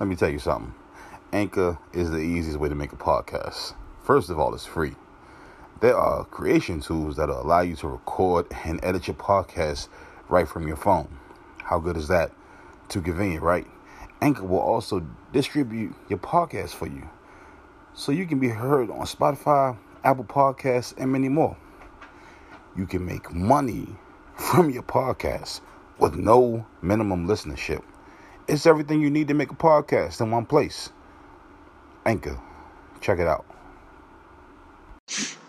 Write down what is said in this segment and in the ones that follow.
Let me tell you something. Anchor is the easiest way to make a podcast. First of all, it's free. There are creation tools that allow you to record and edit your podcast right from your phone. How good is that? Too convenient, right? Anchor will also distribute your podcast for you so you can be heard on Spotify, Apple Podcasts, and many more. You can make money from your podcast with no minimum listenership. It's everything you need to make a podcast in one place. Anchor. Check it out.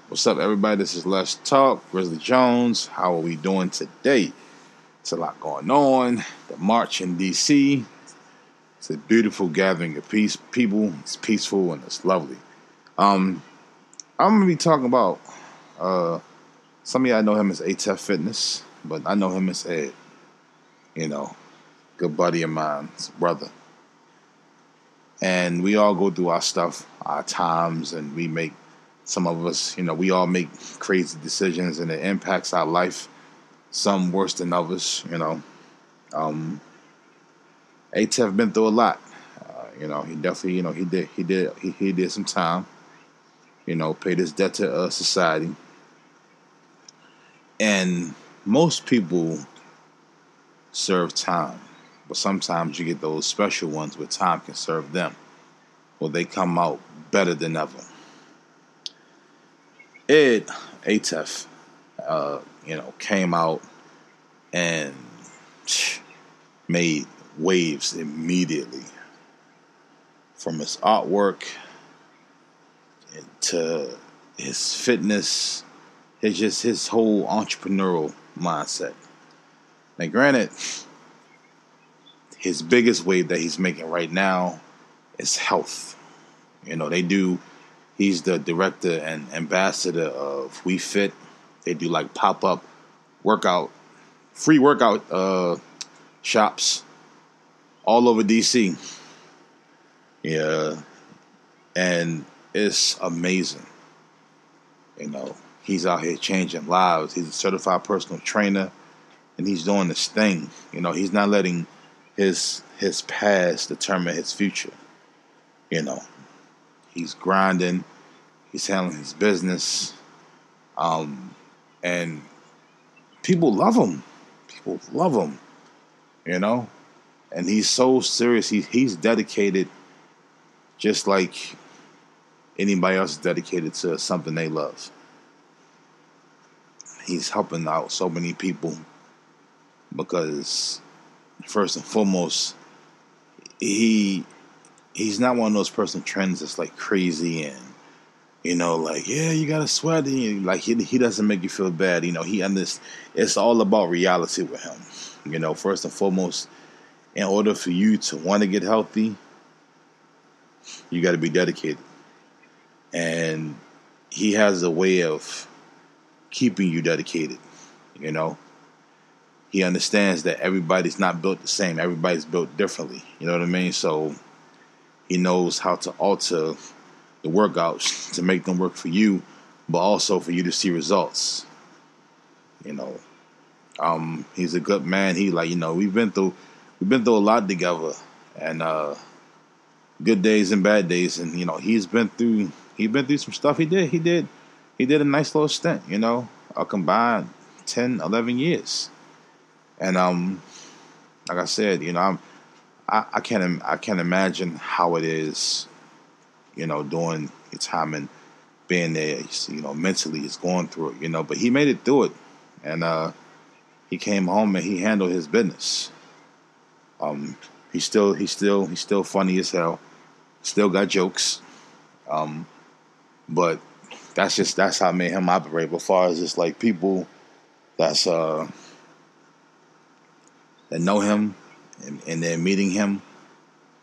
What's up, everybody? This is Let's Talk. Grizzly Jones. How are we doing today? It's a lot going on. The march in D.C. It's a beautiful gathering of peace people. It's peaceful and it's lovely. Um, I'm gonna be talking about uh, some of y'all know him as ATEF Fitness, but I know him as Ed. You know, good buddy of mine's brother. And we all go through our stuff, our times, and we make some of us, you know, we all make crazy decisions and it impacts our life, some worse than others, you know. Um ATEF been through a lot. Uh, you know, he definitely, you know, he did he did he, he did some time. You know, paid his debt to uh, society. And most people serve time. But sometimes you get those special ones where time can serve them. Or they come out better than ever. Ed Atef, uh, you know, came out and made waves immediately. From his artwork to his fitness, his just his whole entrepreneurial mindset. Now, granted, his biggest wave that he's making right now is health. You know, they do. He's the director and ambassador of We Fit. They do like pop up workout, free workout uh, shops all over DC. Yeah, and it's amazing. You know, he's out here changing lives. He's a certified personal trainer, and he's doing this thing. You know, he's not letting his his past determine his future. You know, he's grinding. He's handling his business, um, and people love him. People love him. You know, and he's so serious. He he's dedicated, just like anybody else is dedicated to something they love. He's helping out so many people because first and foremost, he he's not one of those person trends that's like crazy and you know, like yeah, you got to sweat. And like he he doesn't make you feel bad. You know, he understands. It's all about reality with him. You know, first and foremost, in order for you to want to get healthy, you got to be dedicated. And he has a way of keeping you dedicated. You know, he understands that everybody's not built the same. Everybody's built differently. You know what I mean? So he knows how to alter the workouts to make them work for you, but also for you to see results. You know, um, he's a good man. He like you know we've been through we've been through a lot together, and uh, good days and bad days, and you know he's been through he's been through some stuff. He did he did he did a nice little stint. You know, a combined 10, 11 years. And um, like I said, you know, I'm, I, I can't I can't imagine how it is, you know, doing your time and being there. You know, mentally, he's going through it. You know, but he made it through it, and uh, he came home and he handled his business. Um, he's still he's still he's still funny as hell. Still got jokes, um, but that's just that's how I made him operate. But far as just like people that's uh that know him and, and they're meeting him,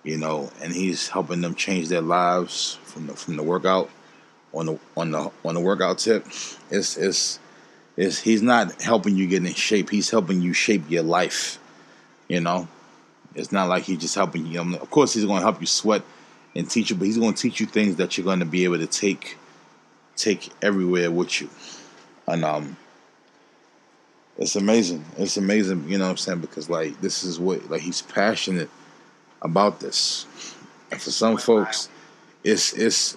you know, and he's helping them change their lives from the from the workout on the on the on the workout tip. It's it's it's he's not helping you get in shape. He's helping you shape your life. You know, it's not like he's just helping you. Of course, he's going to help you sweat and teach you, but he's going to teach you things that you're going to be able to take take everywhere with you. And um, it's amazing. It's amazing, you know what I'm saying? Because like this is what like he's passionate about this. And for some folks, it's it's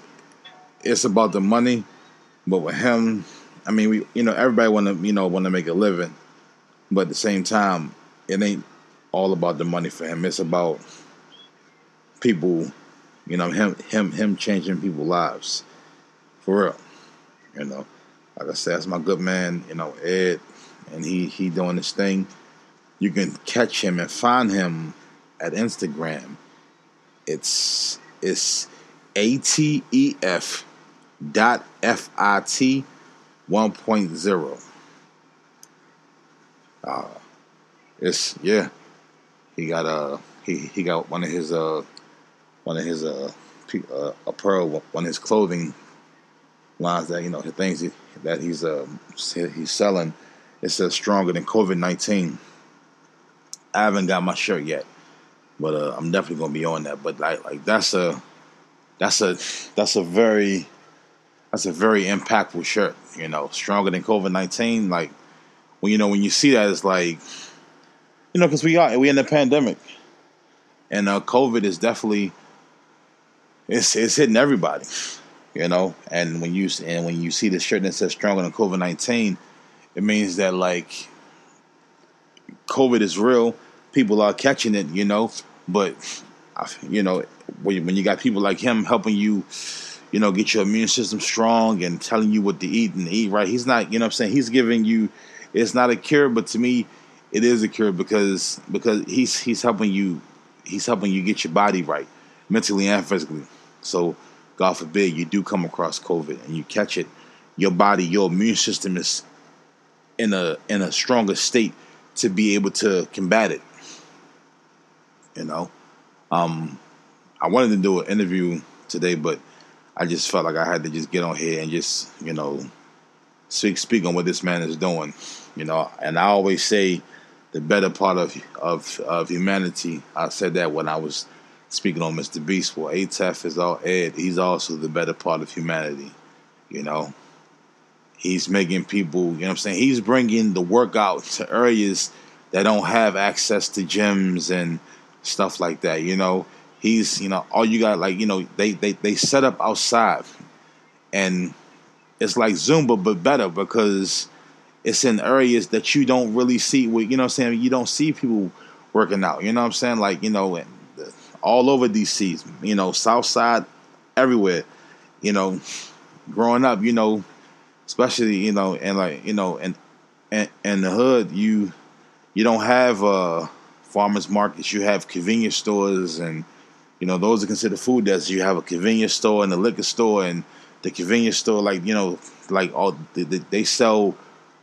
it's about the money, but with him, I mean, we you know everybody want to you know want to make a living, but at the same time, it ain't all about the money for him. It's about people, you know, him him him changing people's lives, for real. You know, like I said, that's my good man. You know, Ed, and he he doing this thing. You can catch him and find him at Instagram. It's it's ATEF dot FIT 1.0. Uh, it's yeah. He got uh he he got one of his uh one of his uh, uh apparel one of his clothing lines that you know the things he, that he's uh he's selling. It says stronger than COVID nineteen. I haven't got my shirt yet, but uh, I'm definitely gonna be on that. But like like that's a that's a that's a very that's a very impactful shirt. You know, stronger than COVID nineteen. Like when you know when you see that, it's like you know because we are we in the pandemic, and uh, COVID is definitely it's it's hitting everybody. You know, and when you and when you see the shirt that says stronger than COVID nineteen, it means that like COVID is real. People are catching it. You know, but you know when you got people like him helping you you know, get your immune system strong and telling you what to eat and eat right. He's not, you know I'm saying? He's giving you it's not a cure, but to me it is a cure because because he's he's helping you he's helping you get your body right, mentally and physically. So God forbid you do come across COVID and you catch it, your body, your immune system is in a in a stronger state to be able to combat it. You know? Um I wanted to do an interview today, but I just felt like I had to just get on here and just, you know, speak speak on what this man is doing. You know, and I always say the better part of of of humanity. I said that when I was speaking on Mr. Beast. Well, ATEF is all Ed. He's also the better part of humanity. You know, he's making people. You know, what I'm saying he's bringing the workout to areas that don't have access to gyms and stuff like that. You know, he's you know all you got like you know they they they set up outside and it's like zumba but better because it's in areas that you don't really see with you know i'm saying you don't see people working out you know what i'm saying like you know uh, all over dc you know south side everywhere you know growing up you know especially you know and like you know and and, and the hood you you don't have uh farmers markets you have convenience stores and you know, those are considered food deserts. You have a convenience store and a liquor store, and the convenience store, like you know, like all they, they sell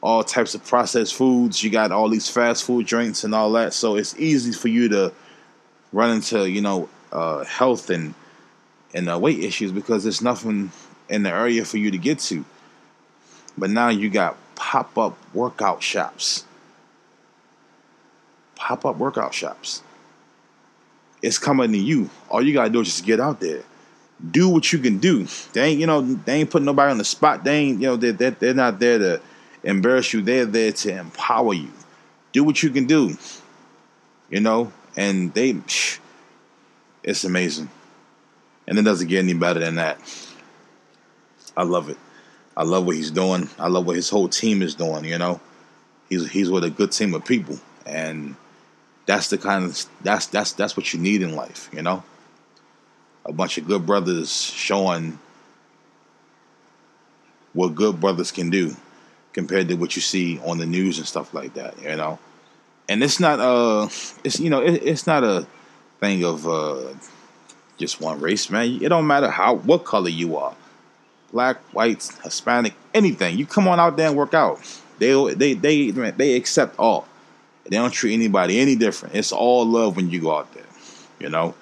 all types of processed foods. You got all these fast food drinks and all that, so it's easy for you to run into you know uh, health and and uh, weight issues because there's nothing in the area for you to get to. But now you got pop up workout shops. Pop up workout shops it's coming to you. All you gotta do is just get out there. Do what you can do. They ain't, you know, they ain't putting nobody on the spot. They ain't, you know, they're, they're, they're not there to embarrass you. They're there to empower you. Do what you can do. You know, and they, it's amazing. And it doesn't get any better than that. I love it. I love what he's doing. I love what his whole team is doing. You know, he's he's with a good team of people, and that's the kind of that's that's that's what you need in life, you know. A bunch of good brothers showing what good brothers can do compared to what you see on the news and stuff like that, you know. And it's not uh it's you know it, it's not a thing of uh just one race, man. It don't matter how what color you are. Black, white, Hispanic, anything. You come on out there and work out. They they they they accept all. They don't treat anybody any different. It's all love when you go out there, you know.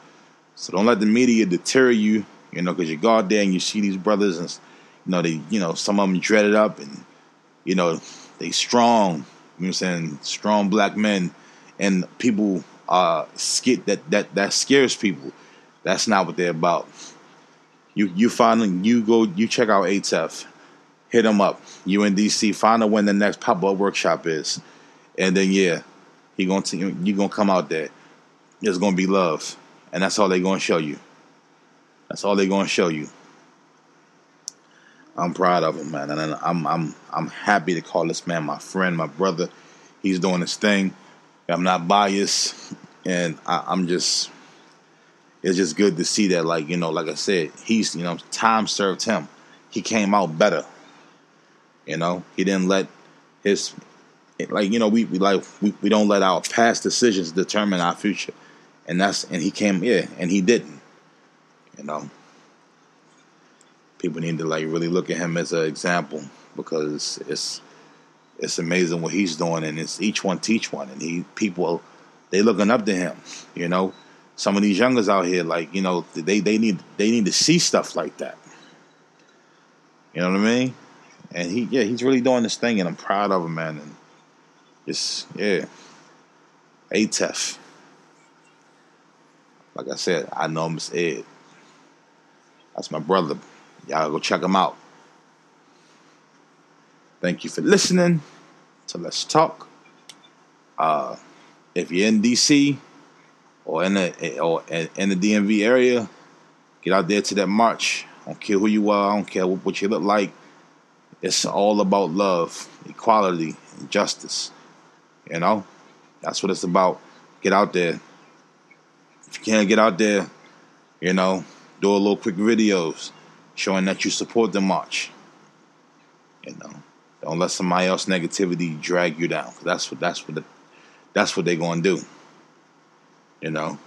So don't let the media deter you, you know, because you go out there and you see these brothers and you know they, you know, some of them dreaded up and you know they strong. You know I'm saying? Strong black men and people uh skit that that that scares people. That's not what they're about. You you find you go you check out ATEF, hit them up. You in DC, find out when the next pop up workshop is, and then yeah, he gonna you gonna come out there. It's gonna be love, And that's all they're going to show you. That's all they're going to show you. I'm proud of him, man, and I'm I'm I'm happy to call this man my friend, my brother. He's doing his thing. I'm not biased, and I, I'm just it's just good to see that, like you know, like I said, he's you know, time served him. He came out better. You know, he didn't let his like you know we, we like we, we don't let our past decisions determine our future, and that's and he came yeah, and he didn't. You know people need to like really look at him as an example because it's it's amazing what he's doing and it's each one teach one and he people they looking up to him you know some of these youngers out here like you know they they need they need to see stuff like that. You know what i mean? And he yeah he's really doing this thing and i'm proud of him man. And just yeah. Atef like i said i know miss ed. That's my brother. Y'all go check him out. Thank you for listening to Let's Talk. Uh, if you're in DC or in the or in the DMV area, get out there to that march. I don't care who you are. I don't care what you look like. It's all about love, equality, and justice. You know, that's what it's about. Get out there. If you can't get out there, you know, do a little quick videos showing that you support the march. You know, don't let somebody else negativity drag you down. Cause That's what that's what the, that's what they're gonna do. You know,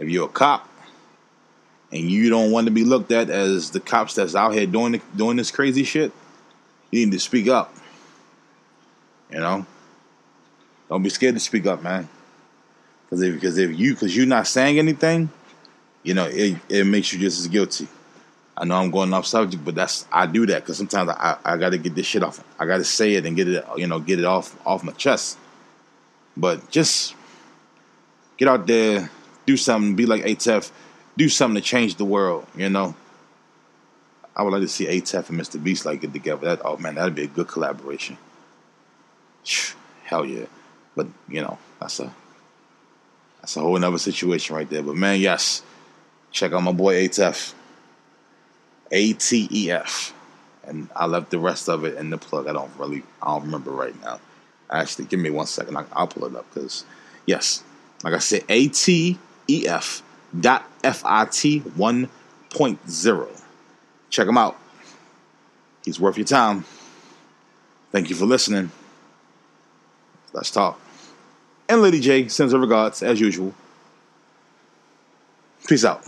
if you're a cop and you don't want to be looked at as the cops that's out here doing the, doing this crazy shit, you need to speak up. You know, don't be scared to speak up, man. Because if because if you because you're not saying anything, you know it it makes you just as guilty. I know I'm going off subject, but that's I do that because sometimes I, I got to get this shit off. I got to say it and get it, you know, get it off off my chest. But just get out there, do something, be like ATEF, do something to change the world. You know, I would like to see ATEF and Mr. Beast like get together. That oh man, that'd be a good collaboration. Hell yeah, but you know that's a that's a whole another situation right there. But man, yes, check out my boy ATEF. A T E F. And I left the rest of it in the plug. I don't really, I don't remember right now. Actually, give me one second. I, I'll pull it up because, yes, like I said, A T E F dot F I T 1.0. Check him out. He's worth your time. Thank you for listening. Let's talk. And Lady J sends her regards as usual. Peace out.